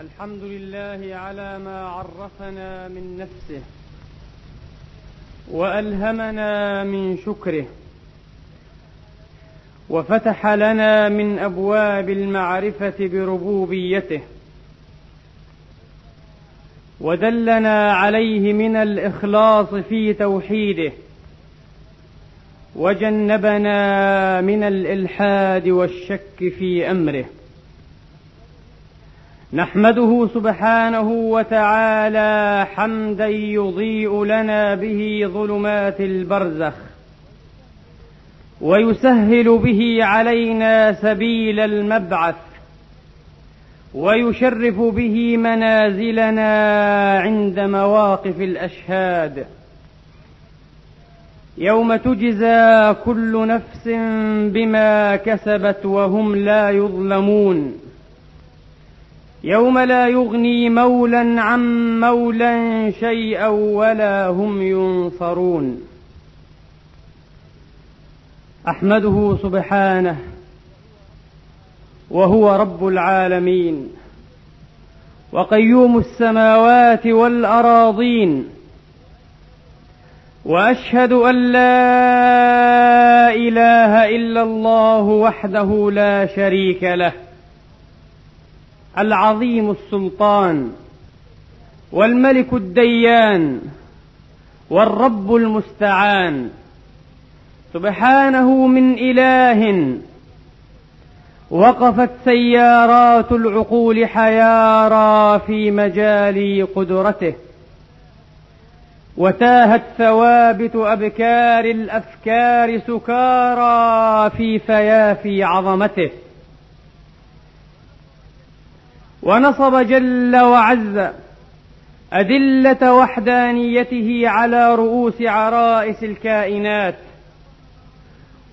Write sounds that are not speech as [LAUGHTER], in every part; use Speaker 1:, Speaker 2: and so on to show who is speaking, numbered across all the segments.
Speaker 1: الحمد لله على ما عرفنا من نفسه وألهمنا من شكره وفتح لنا من أبواب المعرفة بربوبيته ودلنا عليه من الإخلاص في توحيده وجنبنا من الإلحاد والشك في أمره نحمده سبحانه وتعالى حمدا يضيء لنا به ظلمات البرزخ ويسهل به علينا سبيل المبعث ويشرف به منازلنا عند مواقف الأشهاد يوم تجزى كل نفس بما كسبت وهم لا يظلمون يوم لا يغني مولا عن مولا شيئا ولا هم ينصرون. أحمده سبحانه وهو رب العالمين وقيوم السماوات والأراضين وأشهد أن لا إله إلا الله وحده لا شريك له العظيم السلطان والملك الديان والرب المستعان. سبحانه من إله وقفت سيارات العقول حيارى في مجال قدرته وتاهت ثوابت أبكار الأفكار سكارى في فيافي عظمته. ونصب جل وعز أدلة وحدانيته على رؤوس عرائس الكائنات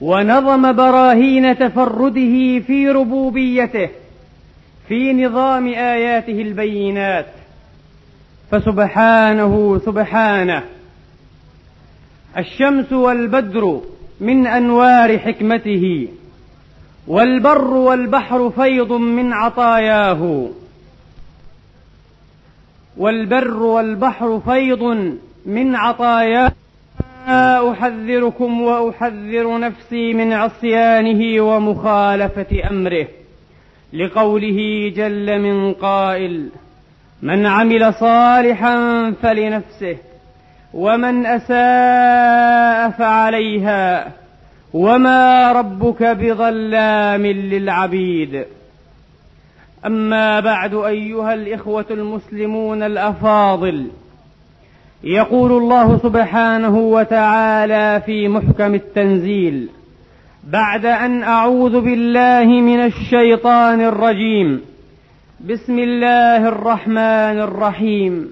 Speaker 1: ونظم براهين تفرده في ربوبيته في نظام آياته البينات. فسبحانه سبحانه الشمس والبدر من أنوار حكمته. والبر والبحر فيض من عطاياه. والبر والبحر فيض من عطاياه. أحذركم وأحذر نفسي من عصيانه ومخالفة أمره. لقوله جل من قائل من عمل صالحا فلنفسه ومن أساء فعليها. وما ربك بظلام للعبيد اما بعد ايها الاخوه المسلمون الافاضل يقول الله سبحانه وتعالى في محكم التنزيل بعد ان اعوذ بالله من الشيطان الرجيم بسم الله الرحمن الرحيم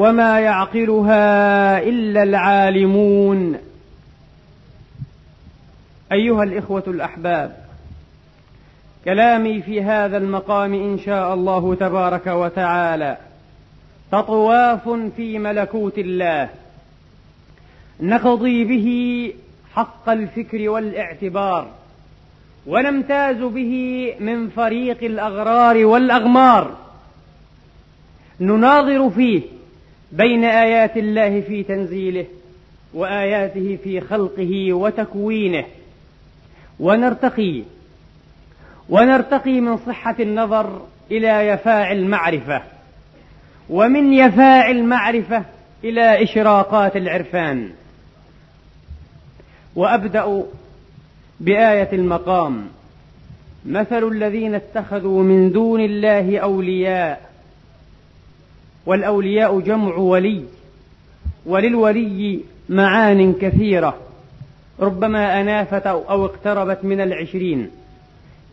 Speaker 1: وما يعقلها إلا العالمون. أيها الإخوة الأحباب كلامي في هذا المقام إن شاء الله تبارك وتعالى تطواف في ملكوت الله. نقضي به حق الفكر والاعتبار ونمتاز به من فريق الأغرار والأغمار. نناظر فيه بين آيات الله في تنزيله وآياته في خلقه وتكوينه. ونرتقي ونرتقي من صحة النظر إلى يفاع المعرفة ومن يفاع المعرفة إلى إشراقات العرفان. وأبدأ بآية المقام مثل الذين اتخذوا من دون الله أولياء والأولياء جمع ولي وللولي معان كثيرة ربما أنافت أو اقتربت من العشرين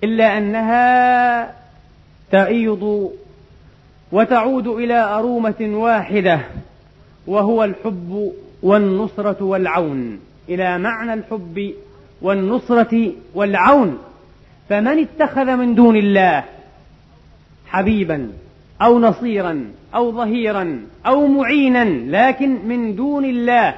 Speaker 1: إلا أنها تأيض وتعود إلى أرومة واحدة وهو الحب والنصرة والعون. إلى معنى الحب والنصرة والعون فمن اتخذ من دون الله حبيبا أو نصيرا أو ظهيرا أو معينا لكن من دون الله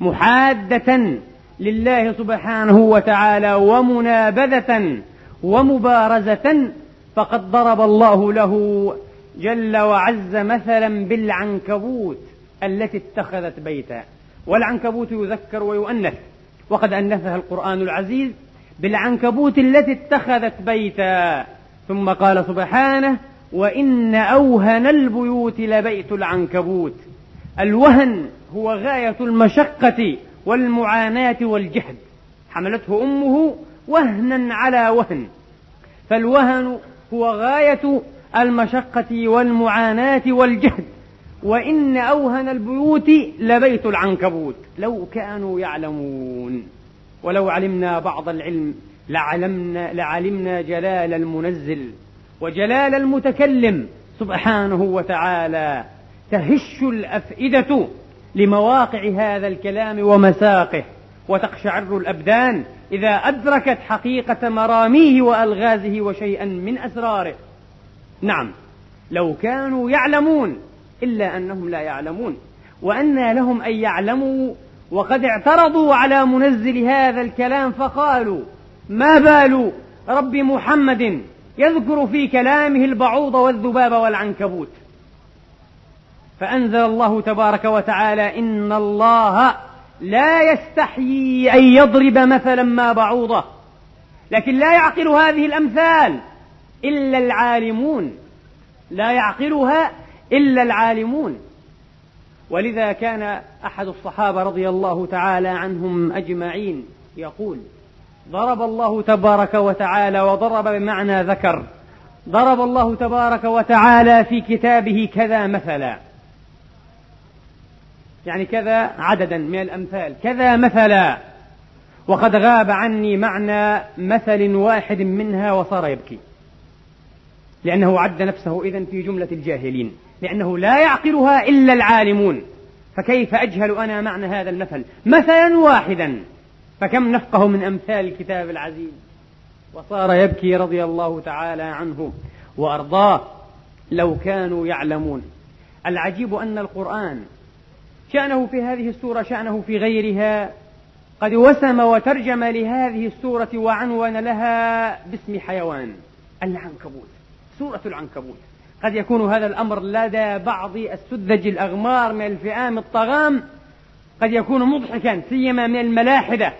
Speaker 1: محادة لله سبحانه وتعالى ومنابذة ومبارزة فقد ضرب الله له جل وعز مثلا بالعنكبوت التي اتخذت بيتا. والعنكبوت يذكر ويؤنث وقد أنثها القرآن العزيز بالعنكبوت التي اتخذت بيتا. ثم قال سبحانه وإن أوهن البيوت لبيت العنكبوت. الوهن هو غاية المشقة والمعاناة والجهد. حملته أمه وهنا على وهن. فالوهن هو غاية المشقة والمعاناة والجهد. وإن أوهن البيوت لبيت العنكبوت. لو كانوا يعلمون. ولو علمنا بعض العلم لعلمنا, لعلمنا جلال المنزل. وجلال المتكلم سبحانه وتعالى تهش الأفئدة لمواقع هذا الكلام ومساقه وتقشعر الأبدان إذا أدركت حقيقة مراميه وألغازه وشيئا من أسراره. نعم لو كانوا يعلمون إلا أنهم لا يعلمون. وانى لهم أن يعلموا وقد اعترضوا على منزل هذا الكلام فقالوا ما بال رب محمد يذكر في كلامه البعوض والذباب والعنكبوت. فأنزل الله تبارك وتعالى إن الله لا يستحيي أن يضرب مثلا ما بعوضة. لكن لا يعقل هذه الأمثال إلا العالمون. لا يعقلها إلا العالمون. ولذا كان أحد الصحابة رضي الله تعالى عنهم أجمعين يقول ضرب الله تبارك وتعالى وضرب بمعنى ذكر. ضرب الله تبارك وتعالى في كتابه كذا مثلا. يعني كذا عددا من الأمثال. كذا مثلا. وقد غاب عني معنى مثل واحد منها وصار يبكي. لأنه عد نفسه إذن في جملة الجاهلين. لأنه لا يعقلها إلا العالمون. فكيف أجهل أنا معنى هذا المثل؟ مثلا واحدا. فكم نفقه من أمثال الكتاب العزيز؟ وصار يبكي رضي الله تعالى عنه وأرضاه لو كانوا يعلمون. العجيب أن القرآن شأنه في هذه السورة شأنه في غيرها قد وسم وترجم لهذه السورة وعنون لها باسم حيوان العنكبوت سورة العنكبوت. قد يكون هذا الأمر لدى بعض السذج الأغمار من الفئام الطغام قد يكون مضحكا سيما من الملاحدة.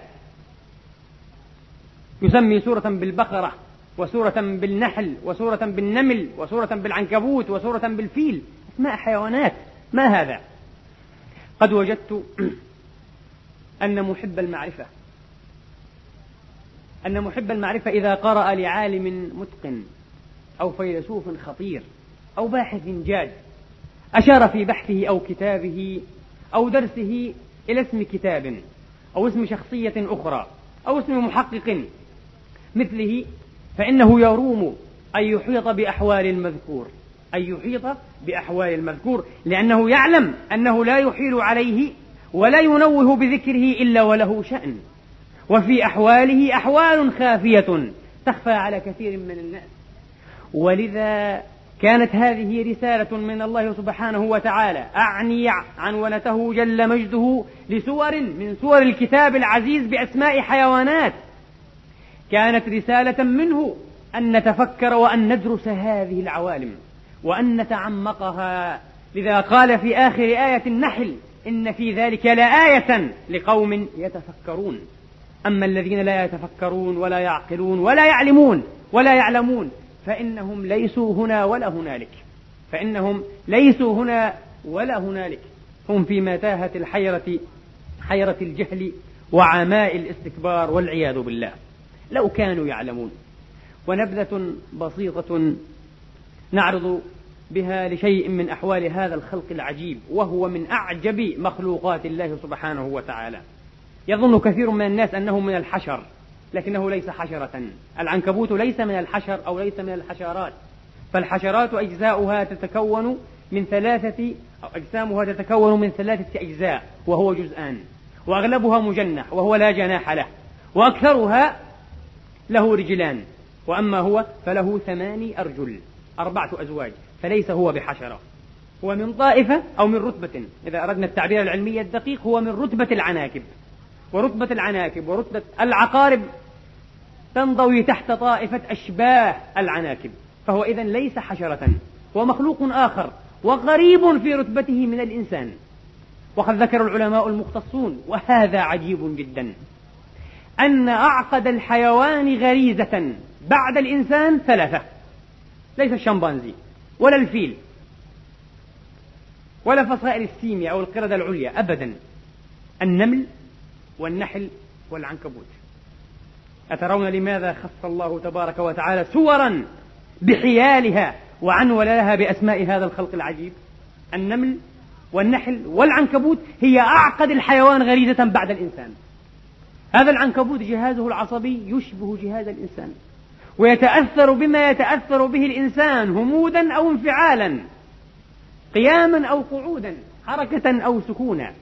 Speaker 1: يسمي سورة بالبقرة وسورة بالنحل وسورة بالنمل وسورة بالعنكبوت وسورة بالفيل. اسماء حيوانات؟ ما هذا؟ قد وجدت [CLEARS THROAT] أن محب المعرفة أن محب المعرفة إذا قرأ لعالم متقن أو فيلسوف خطير أو باحث جاد أشار في بحثه أو كتابه أو درسه إلى اسم كتاب أو اسم شخصية أخرى أو اسم محقق مثله فإنه يروم أن يحيط بأحوال المذكور أن يحيط بأحوال المذكور لأنه يعلم أنه لا يحيل عليه ولا ينوه بذكره إلا وله شأن. وفي أحواله أحوال خافية تخفى على كثير من الناس. ولذا كانت هذه رسالة من الله سبحانه وتعالى أعني عنونته جل مجده لسور من سور الكتاب العزيز بأسماء حيوانات كانت رسالة منه أن نتفكر وأن ندرس هذه العوالم وأن نتعمقها. لذا قال في آخر آية النحل إن في ذلك لآية لقوم يتفكرون. أما الذين لا يتفكرون ولا يعقلون ولا يعلمون ولا يعلمون فإنهم ليسوا هنا ولا هنالك. فإنهم ليسوا هنا ولا هنالك. هم في متاهة الحيرة حيرة الجهل وعماء الاستكبار والعياذ بالله. لو كانوا يعلمون. ونبذة بسيطة نعرض بها لشيء من أحوال هذا الخلق العجيب وهو من أعجب مخلوقات الله سبحانه وتعالى. يظن كثير من الناس أنه من الحشر لكنه ليس حشرة. العنكبوت ليس من الحشر أو ليس من الحشرات فالحشرات أجزاؤها تتكون من ثلاثة أو أجسامها تتكون من ثلاثة أجزاء وهو جزءان. وأغلبها مجنح وهو لا جناح له. وأكثرها له رجلان وأما هو فله ثماني أرجل أربعة أزواج فليس هو بحشرة. هو من طائفة أو من رتبة. إذا أردنا التعبير العلمي الدقيق هو من رتبة العناكب. ورتبة العناكب ورتبة العقارب تنضوي تحت طائفة أشباه العناكب. فهو إذا ليس حشرة هو مخلوق آخر وقريب في رتبته من الإنسان. وقد ذكر العلماء المختصون وهذا عجيب جدا. أن أعقد الحيوان غريزة بعد الإنسان ثلاثة. ليس الشمبانزي ولا الفيل ولا فصائل السيميا أو القردة العليا أبدا. النمل والنحل والعنكبوت. أترون لماذا خص الله تبارك وتعالى سورا بحيالها وعنول لها بأسماء هذا الخلق العجيب؟ النمل والنحل والعنكبوت هي أعقد الحيوان غريزة بعد الإنسان. هذا العنكبوت جهازه العصبي يشبه جهاز الإنسان ويتأثر بما يتأثر به الإنسان همودا أو انفعالا قياما أو قعودا حركة أو سكونا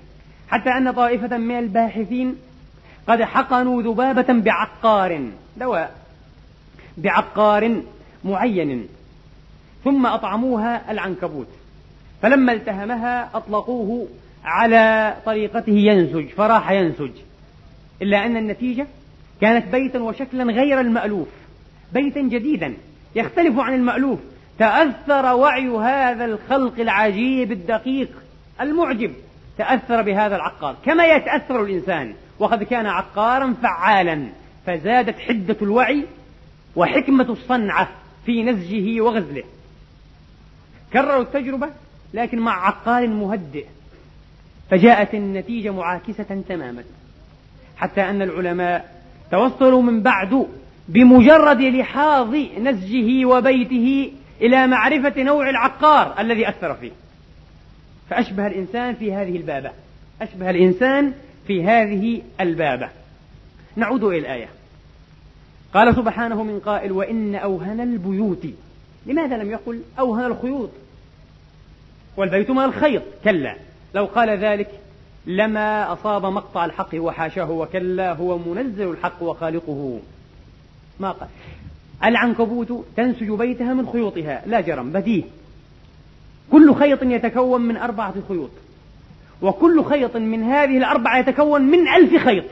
Speaker 1: حتى أن طائفة من الباحثين قد حقنوا ذبابة بعقار دواء بعقار معين ثم أطعموها العنكبوت فلما التهمها أطلقوه على طريقته ينسج فراح ينسج. إلا أن النتيجة كانت بيتا وشكلا غير المألوف بيتا جديدا يختلف عن المألوف. تأثر وعي هذا الخلق العجيب الدقيق المعجب تأثر بهذا العقار. كما يتأثر الإنسان وقد كان عقارا فعالا فزادت حدة الوعي وحكمة الصنعة في نسجه وغزله. كرروا التجربة لكن مع عقار مهدئ فجاءت النتيجة معاكسة تماما. حتى أن العلماء توصلوا من بعد بمجرد لحاظ نسجه وبيته إلى معرفة نوع العقار الذي أثر فيه. فأشبه الإنسان في هذه البابة. أشبه الإنسان في هذه البابة. نعود إلى الآية. قال سبحانه من قائل وإن أوهن البيوت. لماذا لم يقل أوهن الخيوط؟ والبيت من الخيط. كلا. لو قال ذلك لما أصاب مقطع الحق وحاشاه وكلا هو منزل الحق وخالقه. ما قال؟ العنكبوت تنسج بيتها من خيوطها لا جرم بديه كل خيط يتكون من أربعة خيوط وكل خيط من هذه الأربعة يتكون من ألف خيط.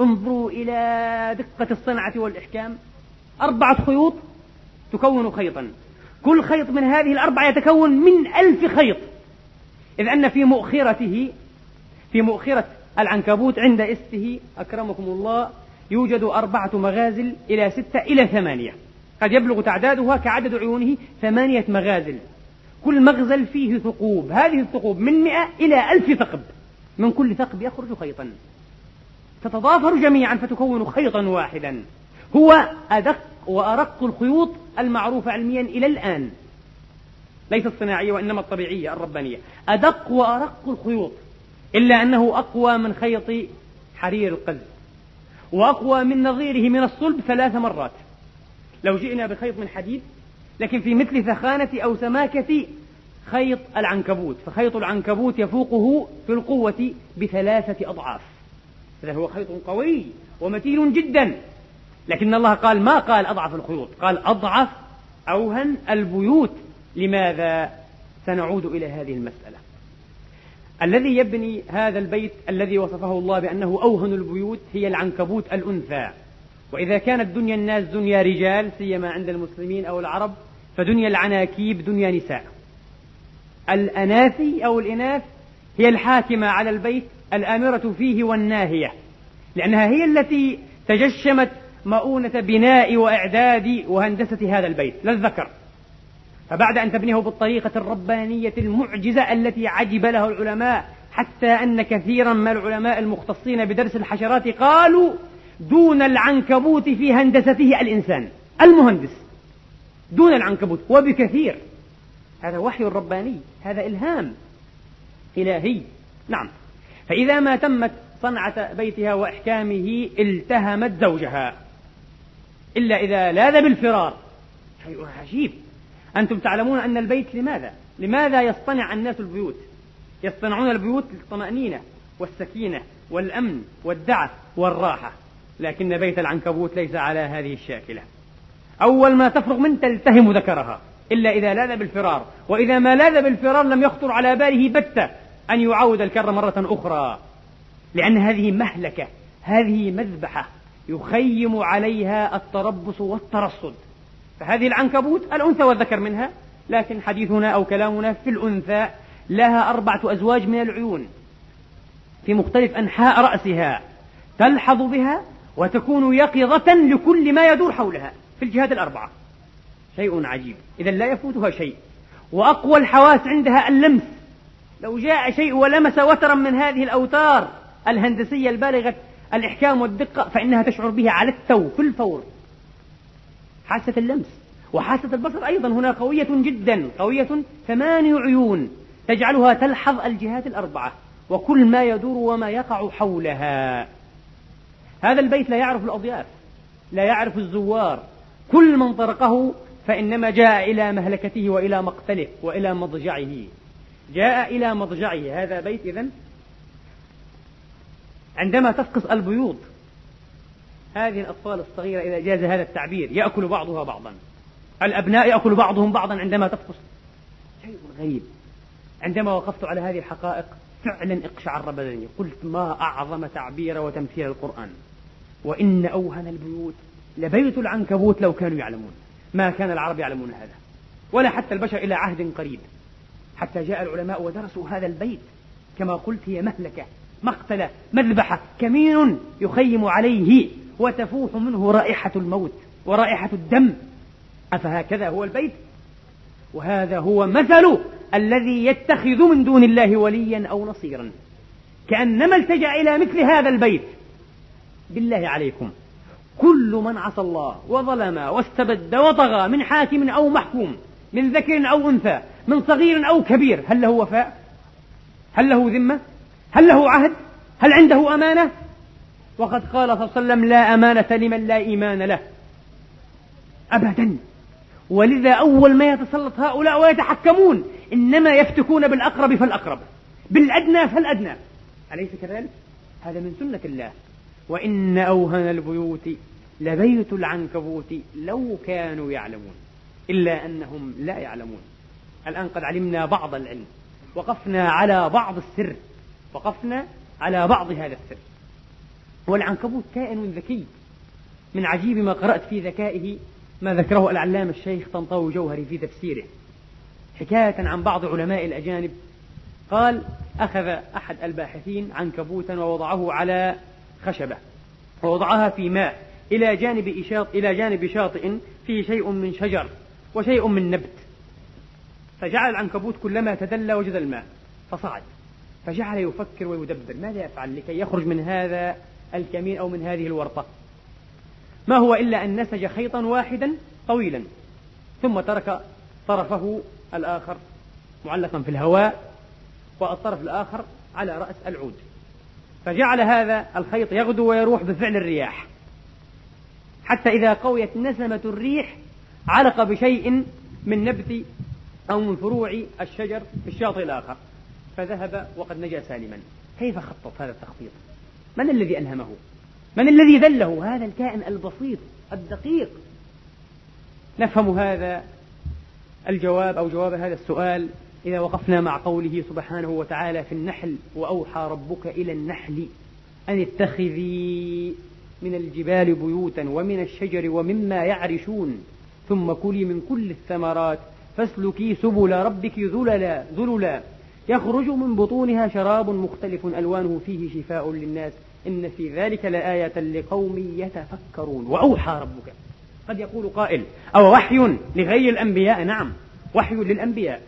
Speaker 1: انظروا إلى دقة الصنعة والإحكام. أربعة خيوط تكون خيطا. كل خيط من هذه الأربعة يتكون من ألف خيط. إذ أن في مؤخرته في مؤخرة العنكبوت عند استه أكرمكم الله يوجد أربعة مغازل إلى ستة إلى ثمانية. قد يبلغ تعدادها كعدد عيونه ثمانية مغازل. كل مغزل فيه ثقوب. هذه الثقوب من مئة إلى ألف ثقب. من كل ثقب يخرج خيطا. تتضافر جميعا فتكون خيطا واحدا. هو أدق وأرق الخيوط المعروفة علميا إلى الآن. ليس الصناعية وإنما الطبيعية الربانية. أدق وأرق الخيوط. إلا أنه أقوى من خيط حرير القز وأقوى من نظيره من الصلب ثلاث مرات. لو جئنا بخيط من حديد لكن في مثل ثخانة أو سماكة خيط العنكبوت فخيط العنكبوت يفوقه في القوة بثلاثة أضعاف. هذا هو خيط قوي ومتين جدا. لكن الله قال ما قال أضعف الخيوط؟ قال أضعف أوهن البيوت. لماذا؟ سنعود إلى هذه المسألة. الذي يبني هذا البيت الذي وصفه الله بأنه أوهن البيوت هي العنكبوت الأنثى. وإذا كانت دنيا الناس دنيا رجال سيما عند المسلمين أو العرب فدنيا العناكيب دنيا نساء. الأناثي أو الإناث هي الحاكمة على البيت الآمرة فيه والناهية. لأنها هي التي تجشمت مؤونة بناء وإعداد وهندسة هذا البيت. لا الذكر. فبعد أن تبنيه بالطريقة الربانية المعجزة التي عجب له العلماء حتى أن كثيرا من العلماء المختصين بدرس الحشرات قالوا دون العنكبوت في هندسته الإنسان. المهندس دون العنكبوت وبكثير. هذا وحي رباني هذا إلهام إلهي. نعم. فإذا ما تمت صنعة بيتها وإحكامه التهمت زوجها إلا إذا لاذ بالفرار. شيء عجيب. أنتم تعلمون أن البيت لماذا؟ لماذا يصطنع الناس البيوت؟ يصطنعون البيوت للطمأنينة والسكينة والأمن والدعة والراحة. لكن بيت العنكبوت ليس على هذه الشاكلة. أول ما تفرغ من تلتهم ذكرها إلا إذا لاذ بالفرار. وإذا ما لاذ بالفرار لم يخطر على باله بتة أن يعاود الكر مرة أخرى. لأن هذه مهلكة هذه مذبحة يخيم عليها التربص والترصد. فهذه العنكبوت الأنثى والذكر منها لكن حديثنا أو كلامنا في الأنثى لها أربعة أزواج من العيون في مختلف أنحاء رأسها تلحظ بها وتكون يقظة لكل ما يدور حولها في الجهات الأربعة. شيء عجيب. إذا لا يفوتها شيء. وأقوى الحواس عندها اللمس. لو جاء شيء ولمس وترا من هذه الأوتار الهندسية البالغة الإحكام والدقة فإنها تشعر به على التو في الفور. حاسة اللمس. وحاسة البصر أيضا هنا قوية جدا قوية ثماني عيون تجعلها تلحظ الجهات الأربعة وكل ما يدور وما يقع حولها. هذا البيت لا يعرف الأضياف لا يعرف الزوار. كل من طرقه فإنما جاء إلى مهلكته وإلى مقتله وإلى مضجعه. جاء إلى مضجعه. هذا بيت إذن عندما تفقس البيوض هذه الأطفال الصغيرة إذا جاز هذا التعبير يأكل بعضها بعضا. الأبناء يأكل بعضهم بعضا عندما تفقس. شيء غريب. عندما وقفت على هذه الحقائق فعلا إقشعر بدني. قلت ما أعظم تعبير وتمثيل القرآن. وإن أوهن البيوت لبيت العنكبوت لو كانوا يعلمون. ما كان العرب يعلمون هذا. ولا حتى البشر إلى عهد قريب. حتى جاء العلماء ودرسوا هذا البيت. كما قلت هي مهلكة مقتلة مذبحة كمين يخيم عليه وتفوح منه رائحة الموت ورائحة الدم. أفهكذا هو البيت؟ وهذا هو مثل الذي يتخذ من دون الله وليا أو نصيرا. كأنما التجأ إلى مثل هذا البيت. بالله عليكم. كل من عصى الله وظلم واستبد وطغى من حاكم أو محكوم من ذكر أو أنثى من صغير أو كبير هل له وفاء؟ هل له ذمة؟ هل له عهد؟ هل عنده أمانة؟ وقد قال صلى الله عليه وسلم لا أمانة لمن لا إيمان له. أبدا. ولذا أول ما يتسلط هؤلاء ويتحكمون إنما يفتكون بالأقرب فالأقرب. بالأدنى فالأدنى. أليس كذلك؟ هذا من سنة الله. وإن أوهن البيوت لبيت العنكبوت لو كانوا يعلمون. إلا أنهم لا يعلمون. الآن قد علمنا بعض العلم. وقفنا على بعض السر. وقفنا على بعض هذا السر. والعنكبوت كائن ذكي. من عجيب ما قرأت في ذكائه ما ذكره العلامة الشيخ طنطاوي جوهري في تفسيره. حكاية عن بعض علماء الأجانب. قال أخذ أحد الباحثين عنكبوتا ووضعه على خشبة ووضعها في ماء إلى جانب إشاط إلى جانب شاطئ فيه شيء من شجر وشيء من نبت. فجعل العنكبوت كلما تدلى وجد الماء فصعد فجعل يفكر ويدبر ماذا يفعل لكي يخرج من هذا الكمين أو من هذه الورطة. ما هو إلا أن نسج خيطا واحدا طويلا ثم ترك طرفه الآخر معلقا في الهواء والطرف الآخر على رأس العود. فجعل هذا الخيط يغدو ويروح بفعل الرياح. حتى إذا قويت نسمة الريح علق بشيء من نبت أو من فروع الشجر في الشاطئ الآخر فذهب وقد نجا سالما. كيف خطط هذا التخطيط؟ من الذي ألهمه؟ من الذي دله هذا الكائن البسيط الدقيق. نفهم هذا الجواب أو جواب هذا السؤال إذا وقفنا مع قوله سبحانه وتعالى في النحل وأوحى ربك إلى النحل أن اتخذي من الجبال بيوتا ومن الشجر ومما يعرشون ثم كلي من كل الثمرات فاسلكي سبل ربك ذللا ذللا. يخرج من بطونها شراب مختلف ألوانه فيه شفاء للناس. إن في ذلك لآية لقوم يتفكرون. وأوحى ربك. قد يقول قائل أو وحي لغير الأنبياء؟ نعم. وحي للأنبياء.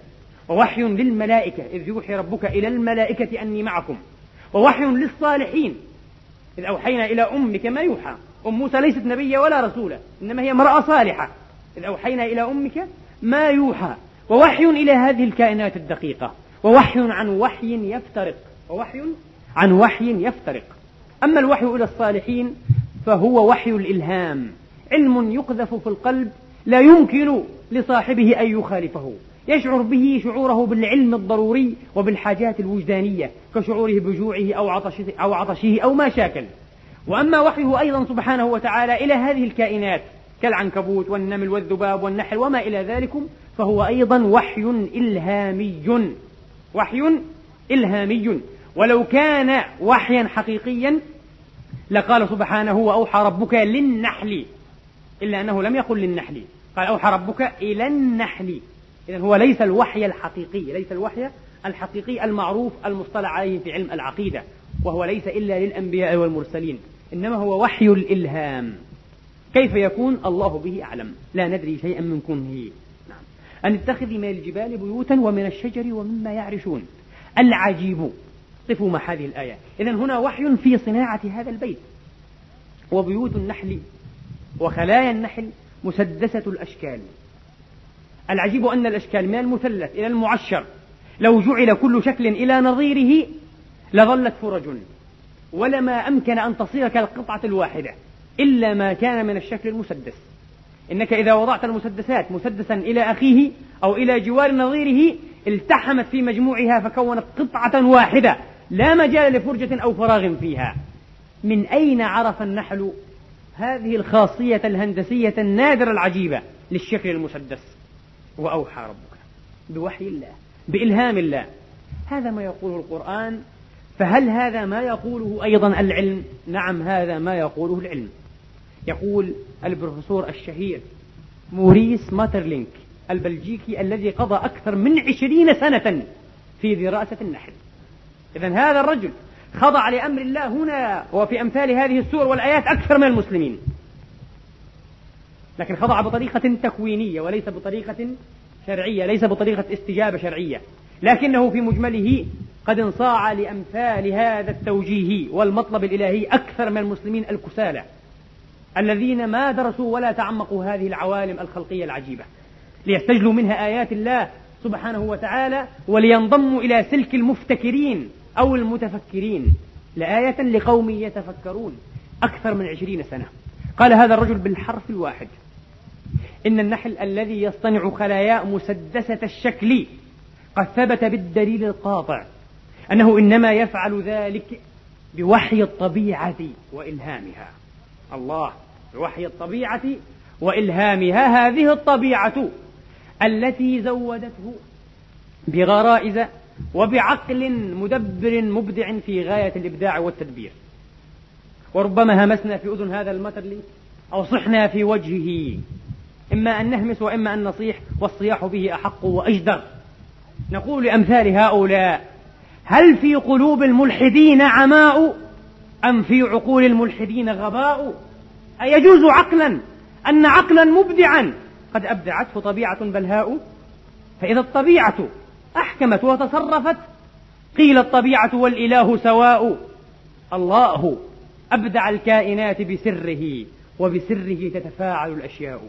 Speaker 1: ووحي للملائكة. إذ يوحي ربك إلى الملائكة أني معكم. ووحي للصالحين. إذ أوحينا إلى أمك ما يوحى. أم موسى ليست نبية ولا رسولة إنما هي امرأة صالحة. إذ أوحينا إلى أمك ما يوحى. ووحي إلى هذه الكائنات الدقيقة. ووحي عن وحي يفترق. ووحي عن وحي يفترق. أما الوحي إلى الصالحين فهو وحي الإلهام. علم يقذف في القلب لا يمكن لصاحبه أن يخالفه. يشعر به شعوره بالعلم الضروري وبالحاجات الوجدانية كشعوره بجوعه أو عطشه أو, عطشه أو ما شاكل. وأما وحيه أيضا سبحانه وتعالى إلى هذه الكائنات كالعنكبوت والنمل والذباب والنحل وما إلى ذلك فهو أيضا وحي إلهامي. وحي إلهامي. ولو كان وحيا حقيقيا لقال سبحانه وأوحى ربك للنحل إلا أنه لم يقل للنحل قال أوحى ربك إلى النحل. إذا هو ليس الوحي الحقيقي ليس الوحي الحقيقي المعروف المصطلح عليه في علم العقيدة وهو ليس إلا للأنبياء والمرسلين إنما هو وحي الإلهام. كيف يكون؟ الله به أعلم. لا ندري شيئا من نعم. أن اتخذي من الجبال بيوتا ومن الشجر ومما يعرشون. العجيب. قفوا مع هذه الآية. إذا هنا وحي في صناعة هذا البيت. وبيوت النحل وخلايا النحل مسدسة الأشكال. العجيب أن الأشكال من المثلث إلى المعشر. لو جعل كل شكل إلى نظيره لظلت فرج. ولما أمكن أن تصير كالقطعة الواحدة. إلا ما كان من الشكل المسدس. إنك إذا وضعت المسدسات مسدسا إلى أخيه أو إلى جوار نظيره التحمت في مجموعها فكونت قطعة واحدة لا مجال لفرجة أو فراغ فيها. من أين عرف النحل هذه الخاصية الهندسية النادرة العجيبة للشكل المسدس؟ وأوحى ربك بوحي الله بإلهام الله. هذا ما يقوله القرآن فهل هذا ما يقوله أيضا العلم؟ نعم هذا ما يقوله العلم. يقول البروفيسور الشهير موريس ماترلينك البلجيكي الذي قضى أكثر من عشرين سنة في دراسة النحل. إذا هذا الرجل خضع لأمر الله هنا وفي أمثال هذه السور والآيات أكثر من المسلمين. لكن خضع بطريقة تكوينية وليس بطريقة شرعية ليس بطريقة استجابة شرعية. لكنه في مجمله قد انصاع لأمثال هذا التوجيه والمطلب الإلهي أكثر من المسلمين الكسالى. الذين ما درسوا ولا تعمقوا هذه العوالم الخلقية العجيبة. ليستجلوا منها آيات الله سبحانه وتعالى ولينضموا إلى سلك المفتكرين أو المتفكرين. لآية لقوم يتفكرون أكثر من عشرين سنة. قال هذا الرجل بالحرف الواحد. إن النحل الذي يصطنع خلايا مسدسة الشكل قد ثبت بالدليل القاطع أنه إنما يفعل ذلك بوحي الطبيعة وإلهامها. الله. بوحي الطبيعة وإلهامها هذه الطبيعة التي زودته بغرائز وبعقل مدبر مبدع في غاية الإبداع والتدبير. وربما همسنا في أذن هذا المتر أو صحنا في وجهه. إما أن نهمس وإما أن نصيح والصياح به أحق وأجدر. نقول لأمثال هؤلاء هل في قلوب الملحدين عماء أم في عقول الملحدين غباء؟ أيجوز عقلا أن عقلا مبدعا؟ قد أبدعته طبيعة بلهاء فإذا الطبيعة أحكمت وتصرفت قيل الطبيعة والإله سواء. الله أبدع الكائنات بسره وبسره تتفاعل الأشياء.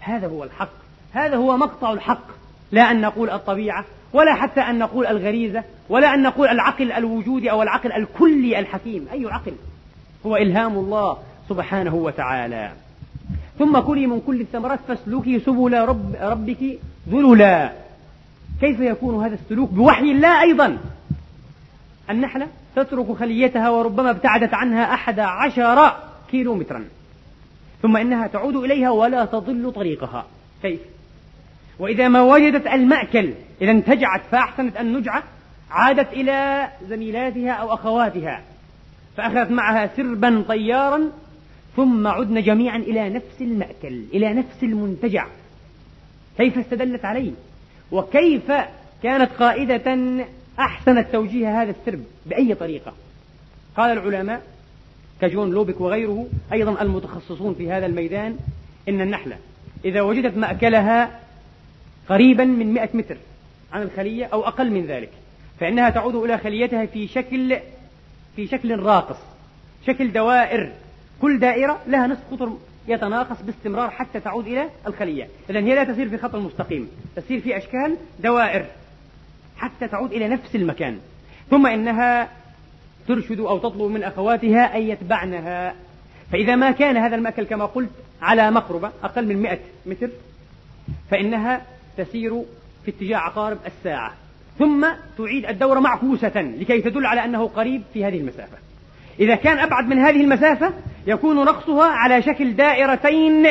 Speaker 1: هذا هو الحق هذا هو مقطع الحق. لا أن نقول الطبيعة ولا حتى أن نقول الغريزة ولا أن نقول العقل الوجودي أو العقل الكلي الحكيم. أي عقل؟ هو إلهام الله. سبحانه وتعالى. ثم كلي من كل الثمرات فاسلكي سبل رب ربك ذللا. كيف يكون هذا السلوك؟ بوحي الله أيضا. النحلة تترك خليتها وربما ابتعدت عنها أحد عشر كيلو مترا ثم إنها تعود إليها ولا تضل طريقها. كيف؟ وإذا ما وجدت المأكل إذا انتجعت فأحسنت النجعة عادت إلى زميلاتها أو أخواتها فأخذت معها سربا طيارا ثم عدن جميعا إلى نفس المأكل إلى نفس المنتجع. كيف استدلت عليه؟ وكيف كانت قائدة أحسنت توجيه هذا السرب؟ بأي طريقة؟ قال العلماء كجون لوبك وغيره أيضا المتخصصون في هذا الميدان إن النحلة إذا وجدت مأكلها قريبا من 100 متر عن الخلية أو أقل من ذلك فإنها تعود إلى خليتها في شكل في شكل راقص شكل دوائر كل دائرة لها نصف قطر يتناقص باستمرار حتى تعود إلى الخلية. إذا هي لا تسير في خط مستقيم تسير في أشكال دوائر حتى تعود إلى نفس المكان. ثم إنها ترشد أو تطلب من أخواتها أن يتبعنها. فإذا ما كان هذا المأكل كما قلت على مقربة أقل من 100 متر فإنها تسير في اتجاه عقارب الساعة. ثم تعيد الدورة معكوسة لكي تدل على أنه قريب في هذه المسافة. إذا كان أبعد من هذه المسافة يكون رقصها على شكل دائرتين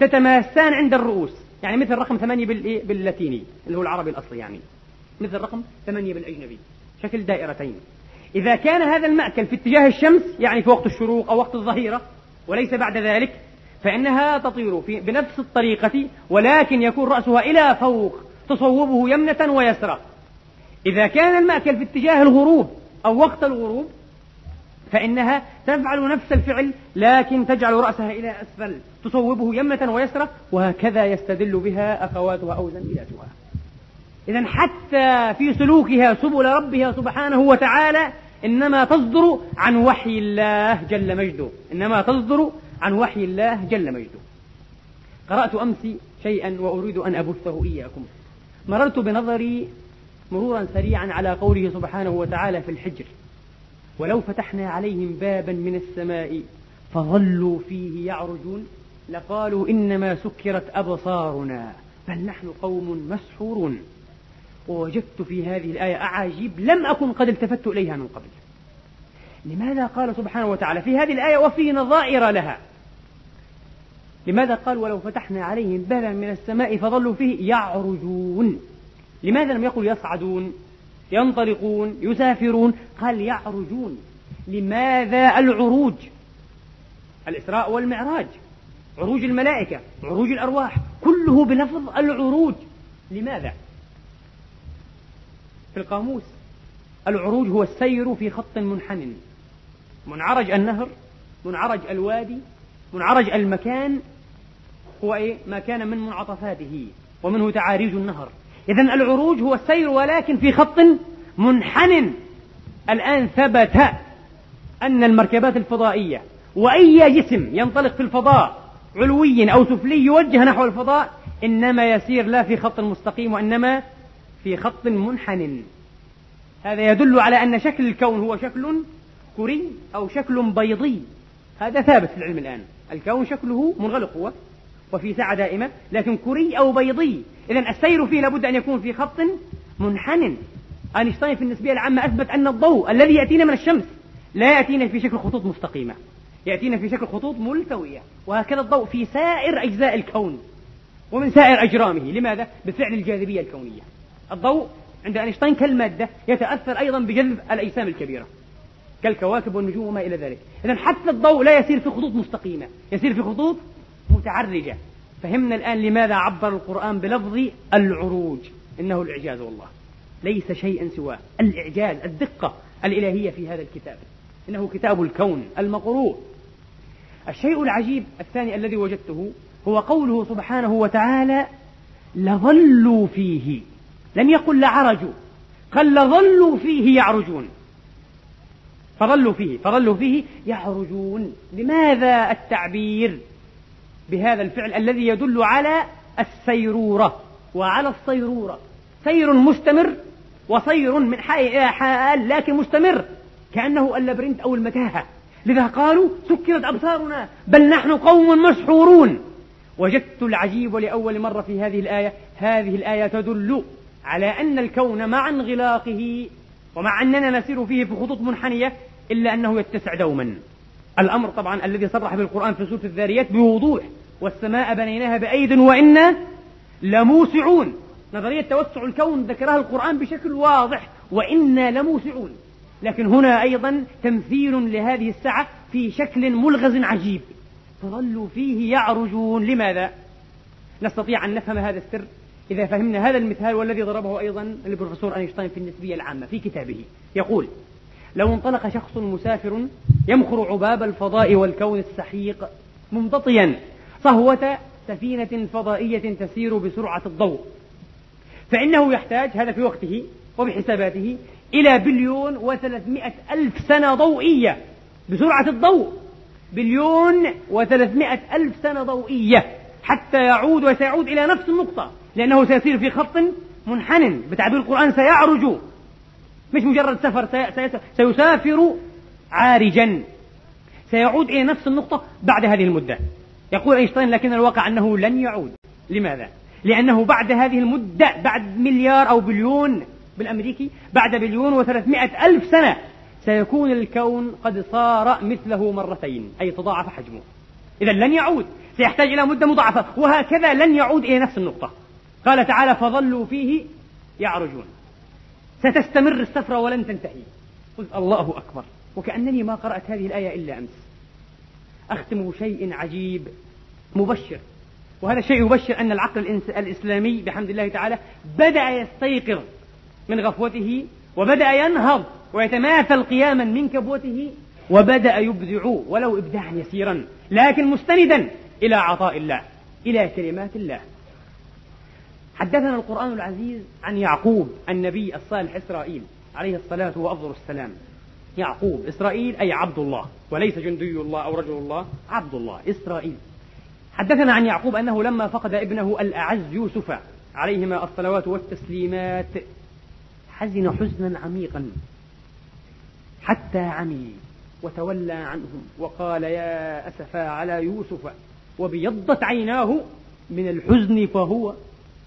Speaker 1: تتماسان عند الرؤوس. يعني مثل رقم ثمانية باللاتيني اللي هو العربي الأصلي يعني. مثل رقم ثمانية بالأجنبي. شكل دائرتين. إذا كان هذا المأكل في اتجاه الشمس يعني في وقت الشروق أو وقت الظهيرة وليس بعد ذلك فإنها تطير في بنفس الطريقة ولكن يكون رأسها إلى فوق تصوبه يمنة ويسرى. إذا كان المأكل في اتجاه الغروب أو وقت الغروب فإنها تفعل نفس الفعل لكن تجعل رأسها إلى أسفل تصوبه يمنة ويسرى وهكذا يستدل بها أخواتها أو زميلاتها. إذا حتى في سلوكها سبل ربها سبحانه وتعالى إنما تصدر عن وحي الله جل مجده. إنما تصدر عن وحي الله جل مجده. قرأت أمس شيئا وأريد أن أبثه إياكم. مررت بنظري مرورا سريعا على قوله سبحانه وتعالى في الحجر. ولو فتحنا عليهم بابا من السماء فظلوا فيه يعرجون لقالوا إنما سكرت أبصارنا بل نحن قوم مسحورون. ووجدت في هذه الآية أعاجيب لم أكن قد التفت إليها من قبل. لماذا قال سبحانه وتعالى في هذه الآية وفي نظائر لها؟ لماذا قال ولو فتحنا عليهم بابا من السماء فظلوا فيه يعرجون؟ لماذا لم يقل يصعدون؟ ينطلقون يسافرون. قال يعرجون. لماذا العروج؟ الإسراء والمعراج. عروج الملائكة عروج الأرواح. كله بلفظ العروج. لماذا؟ في القاموس. العروج هو السير في خط منحن منعرج النهر منعرج الوادي منعرج المكان. هو إيه؟ ما كان من منعطفاته ومنه تعاريج النهر. إذا العروج هو السير ولكن في خط منحن. الآن ثبت أن المركبات الفضائية وأي جسم ينطلق في الفضاء علوي أو سفلي يوجه نحو الفضاء إنما يسير لا في خط مستقيم وإنما في خط منحن. هذا يدل على أن شكل الكون هو شكل كري أو شكل بيضي. هذا ثابت في العلم الآن. الكون شكله منغلق هو وفي سعة دائمة لكن كري أو بيضي. إذا السير فيه لابد أن يكون في خط منحن. أينشتاين في النسبية العامة أثبت أن الضوء الذي يأتينا من الشمس لا يأتينا في شكل خطوط مستقيمة. يأتينا في شكل خطوط ملتوية. وهكذا الضوء في سائر أجزاء الكون ومن سائر أجرامه. لماذا؟ بفعل الجاذبية الكونية. الضوء عند أينشتاين كالمادة يتأثر أيضا بجذب الأجسام الكبيرة كالكواكب والنجوم وما إلى ذلك. إذا حتى الضوء لا يسير في خطوط مستقيمة. يسير في خطوط متعرجة. فهمنا الآن لماذا عبر القرآن بلفظ العروج. إنه الإعجاز والله. ليس شيئا سواه. الإعجاز الدقة الإلهية في هذا الكتاب. إنه كتاب الكون المقروء. الشيء العجيب الثاني الذي وجدته هو قوله سبحانه وتعالى لظلوا فيه. لم يقل لعرجوا قال لظلوا فيه يعرجون. فظلوا فيه فظلوا فيه يعرجون. لماذا التعبير؟ بهذا الفعل الذي يدل على السيرورة وعلى الصيرورة. سير مستمر وصير من حال إلى حال لكن مستمر كأنه اللبرنت أو المتاهة. لذا قالوا سكرت أبصارنا بل نحن قوم مسحورون. وجدت العجيب لأول مرة في هذه الآية هذه الآية تدل على أن الكون مع انغلاقه ومع أننا نسير فيه في خطوط منحنية إلا أنه يتسع دوما. الأمر طبعا الذي صرح بالقرآن في سورة الذاريات بوضوح. والسماء بنيناها بأيد وإنا لموسعون. نظرية توسع الكون ذكرها القرآن بشكل واضح وإنا لموسعون. لكن هنا أيضا تمثيل لهذه السعة في شكل ملغز عجيب. فظلوا فيه يعرجون. لماذا؟ نستطيع أن نفهم هذا السر إذا فهمنا هذا المثال والذي ضربه أيضا البروفيسور أينشتاين في النسبية العامة في كتابه. يقول لو انطلق شخص مسافر يمخر عباب الفضاء والكون السحيق ممتطيا صهوة سفينة فضائية تسير بسرعة الضوء. فإنه يحتاج هذا في وقته وبحساباته إلى بليون وثلاثمائة ألف سنة ضوئية بسرعة الضوء. بليون وثلاثمائة ألف سنة ضوئية حتى يعود وسيعود إلى نفس النقطة لأنه سيسير في خط منحن بتعبير القرآن سيعرج. مش مجرد سفر سيسافر عارجا. سيعود إلى نفس النقطة بعد هذه المدة. يقول أينشتاين لكن الواقع أنه لن يعود. لماذا؟ لأنه بعد هذه المدة بعد مليار أو بليون بالأمريكي بعد بليون وثلاثمائة ألف سنة سيكون الكون قد صار مثله مرتين أي تضاعف حجمه. إذا لن يعود. سيحتاج إلى مدة مضاعفة. وهكذا لن يعود إلى نفس النقطة. قال تعالى فظلوا فيه يعرجون. ستستمر السفرة ولن تنتهي. قلت الله أكبر. وكأنني ما قرأت هذه الآية إلا أمس. أختم بشيء عجيب مبشر. وهذا الشيء يبشر أن العقل الإسلامي بحمد الله تعالى بدأ يستيقظ من غفوته وبدأ ينهض ويتماثل قياما من كبوته وبدأ يبدع ولو إبداعا يسيرا لكن مستندا إلى عطاء الله إلى كلمات الله. حدثنا القرآن العزيز عن يعقوب النبي الصالح إسرائيل عليه الصلاة وأفضل السلام. يعقوب إسرائيل أي عبد الله. وليس جندي الله أو رجل الله عبد الله إسرائيل. حدثنا عن يعقوب أنه لما فقد ابنه الأعز يوسف عليهما الصلوات والتسليمات حزن حزنا عميقا حتى عمي وتولى عنهم وقال يا أسفا على يوسف وبيضت عيناه من الحزن فهو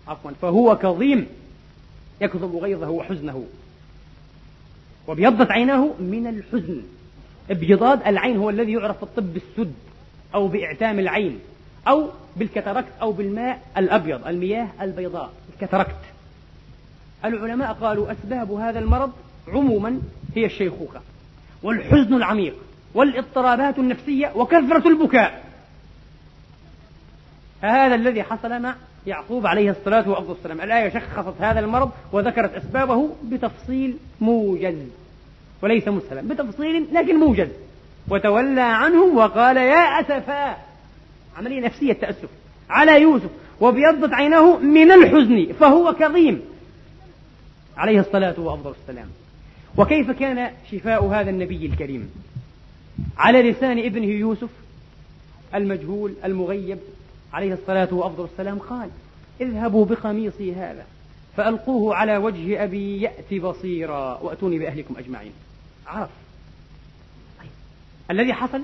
Speaker 1: عفوا فهو كظيم يكظم غيظه وحزنه. وابيضت عيناه من الحزن. ابيضاد العين هو الذي يعرف في الطب بالسد أو بإعتام العين أو بالكتركت أو بالماء الأبيض المياه البيضاء الكتركت. العلماء قالوا أسباب هذا المرض عموما هي الشيخوخة والحزن العميق والاضطرابات النفسية وكثرة البكاء. هذا الذي حصل مع يعقوب عليه الصلاة والسلام. الآية شخصت هذا المرض وذكرت أسبابه بتفصيل موجز وليس مسهلا بتفصيل لكن موجز. وتولى عنهم وقال يا أسفا عملية نفسية تأسف على يوسف وابيضت عيناه من الحزن فهو كظيم. عليه الصلاة والسلام. وكيف كان شفاء هذا النبي الكريم؟ على لسان ابنه يوسف المجهول المغيب. عليه الصلاة والسلام قال اذهبوا بقميصي هذا فألقوه على وجه أبي يأتي بصيرا وأتوني بأهلكم أجمعين. عرف. طيب. الذي حصل؟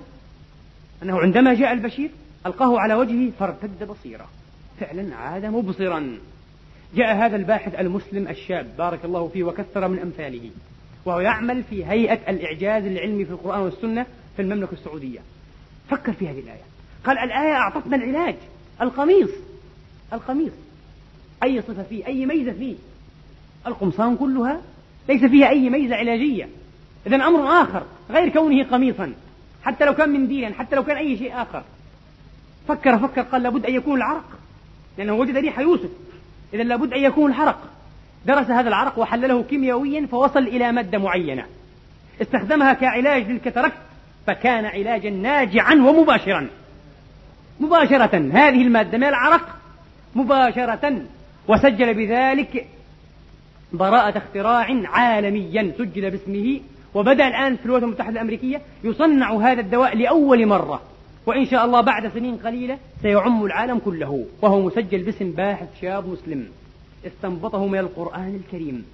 Speaker 1: أنه عندما جاء البشير ألقاه على وجهه فارتد بصيرا. فعلا عاد مبصرا. جاء هذا الباحث المسلم الشاب بارك الله فيه وكثر من أمثاله وهو يعمل في هيئة الإعجاز العلمي في القرآن والسنة في المملكة السعودية. فكر في هذه الآية. قال الآية أعطتنا العلاج. القميص القميص. أي صفة فيه أي ميزة فيه. القمصان كلها ليس فيها أي ميزة علاجية. إذا أمر آخر غير كونه قميصا. حتى لو كان منديلا حتى لو كان أي شيء آخر. فكر فكر قال لابد أن يكون العرق. لأنه وجد ريح يوسف. إذا لابد أن يكون الحرق. درس هذا العرق وحلله كيميائيا فوصل إلى مادة معينة. استخدمها كعلاج للكتركت فكان علاجا ناجعا ومباشرا. مباشرة. هذه المادة من العرق. مباشرة. وسجل بذلك براءة اختراع عالميا سجل باسمه. وبدأ الآن في الولايات المتحدة الأمريكية يصنع هذا الدواء لأول مرة. وإن شاء الله بعد سنين قليلة سيعم العالم كله. وهو مسجل باسم باحث شاب مسلم. استنبطه من القرآن الكريم.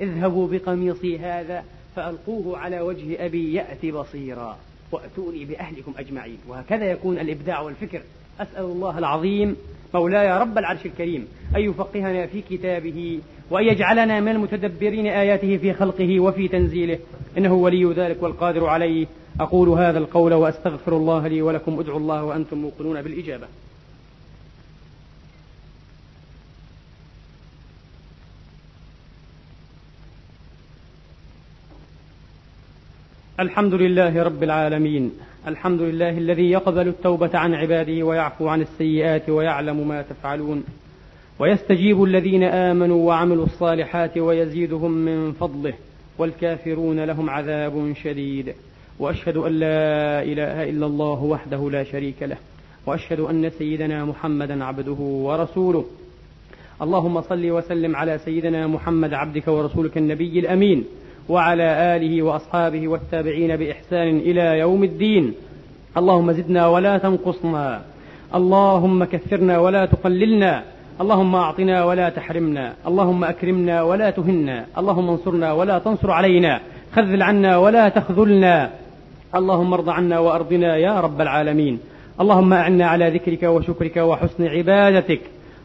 Speaker 1: اذهبوا بقميصي هذا فألقوه على وجه أبي يأتي بصيرا. وأتوني بأهلكم أجمعين. وهكذا يكون الإبداع والفكر. أسأل الله العظيم مولاي رب العرش الكريم أن يفقهنا في كتابه وأن يجعلنا من المتدبرين آياته في خلقه وفي تنزيله. إنه ولي ذلك والقادر عليه. أقول هذا القول وأستغفر الله لي ولكم. ادعوا الله وأنتم موقنون بالإجابة. الحمد لله رب العالمين. الحمد لله الذي يقبل التوبة عن عباده ويعفو عن السيئات ويعلم ما تفعلون. ويستجيب الذين آمنوا وعملوا الصالحات ويزيدهم من فضله. والكافرون لهم عذاب شديد. وأشهد أن لا إله إلا الله وحده لا شريك له. وأشهد أن سيدنا محمدا عبده ورسوله. اللهم صل وسلم على سيدنا محمد عبدك ورسولك النبي الأمين. وعلى آله وأصحابه والتابعين بإحسان إلى يوم الدين. اللهم زدنا ولا تنقصنا. اللهم كثرنا ولا تقللنا. اللهم أعطنا ولا تحرمنا. اللهم أكرمنا ولا تهنا. اللهم انصرنا ولا تنصر علينا. خذل عنا ولا تخذلنا. اللهم ارض عنا وأرضنا يا رب العالمين. اللهم أعنا على ذكرك وشكرك وحسن عبادتك.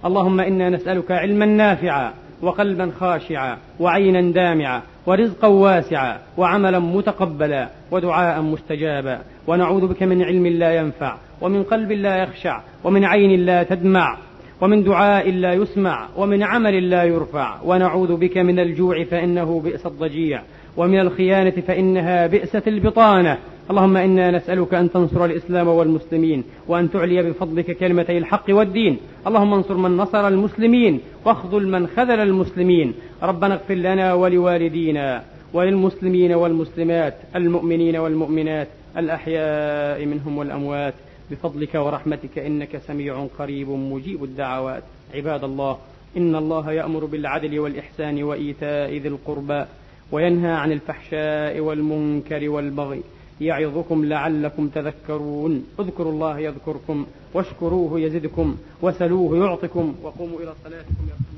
Speaker 1: اللهم إنا نسألك علما نافعا وقلبا خاشعا وعينا دامعا ورزقا واسعا وعملا متقبلا ودعاء مستجابا. ونعوذ بك من علم لا ينفع ومن قلب لا يخشع ومن عين لا تدمع ومن دعاء لا يسمع ومن عمل لا يرفع. ونعوذ بك من الجوع فإنه بئس الضجيع. ومن الخيانة فإنها بئست البطانة. اللهم إنا نسألك أن تنصر الإسلام والمسلمين وأن تعلي بفضلك كلمتي الحق والدين. اللهم انصر من نصر المسلمين واخذل من خذل المسلمين. ربنا اغفر لنا ولوالدينا وللمسلمين والمسلمات المؤمنين والمؤمنات الأحياء منهم والأموات. بفضلك ورحمتك إنك سميع قريب مجيب الدعوات. عباد الله إن الله يأمر بالعدل والإحسان وإيتاء ذي القربى. وينهى عن الفحشاء والمنكر والبغي. يعظكم لعلكم تذكرون. اذكروا الله يذكركم واشكروه يزدكم وسلوه يعطكم. وقوموا إلى صلاتكم يرحمكم.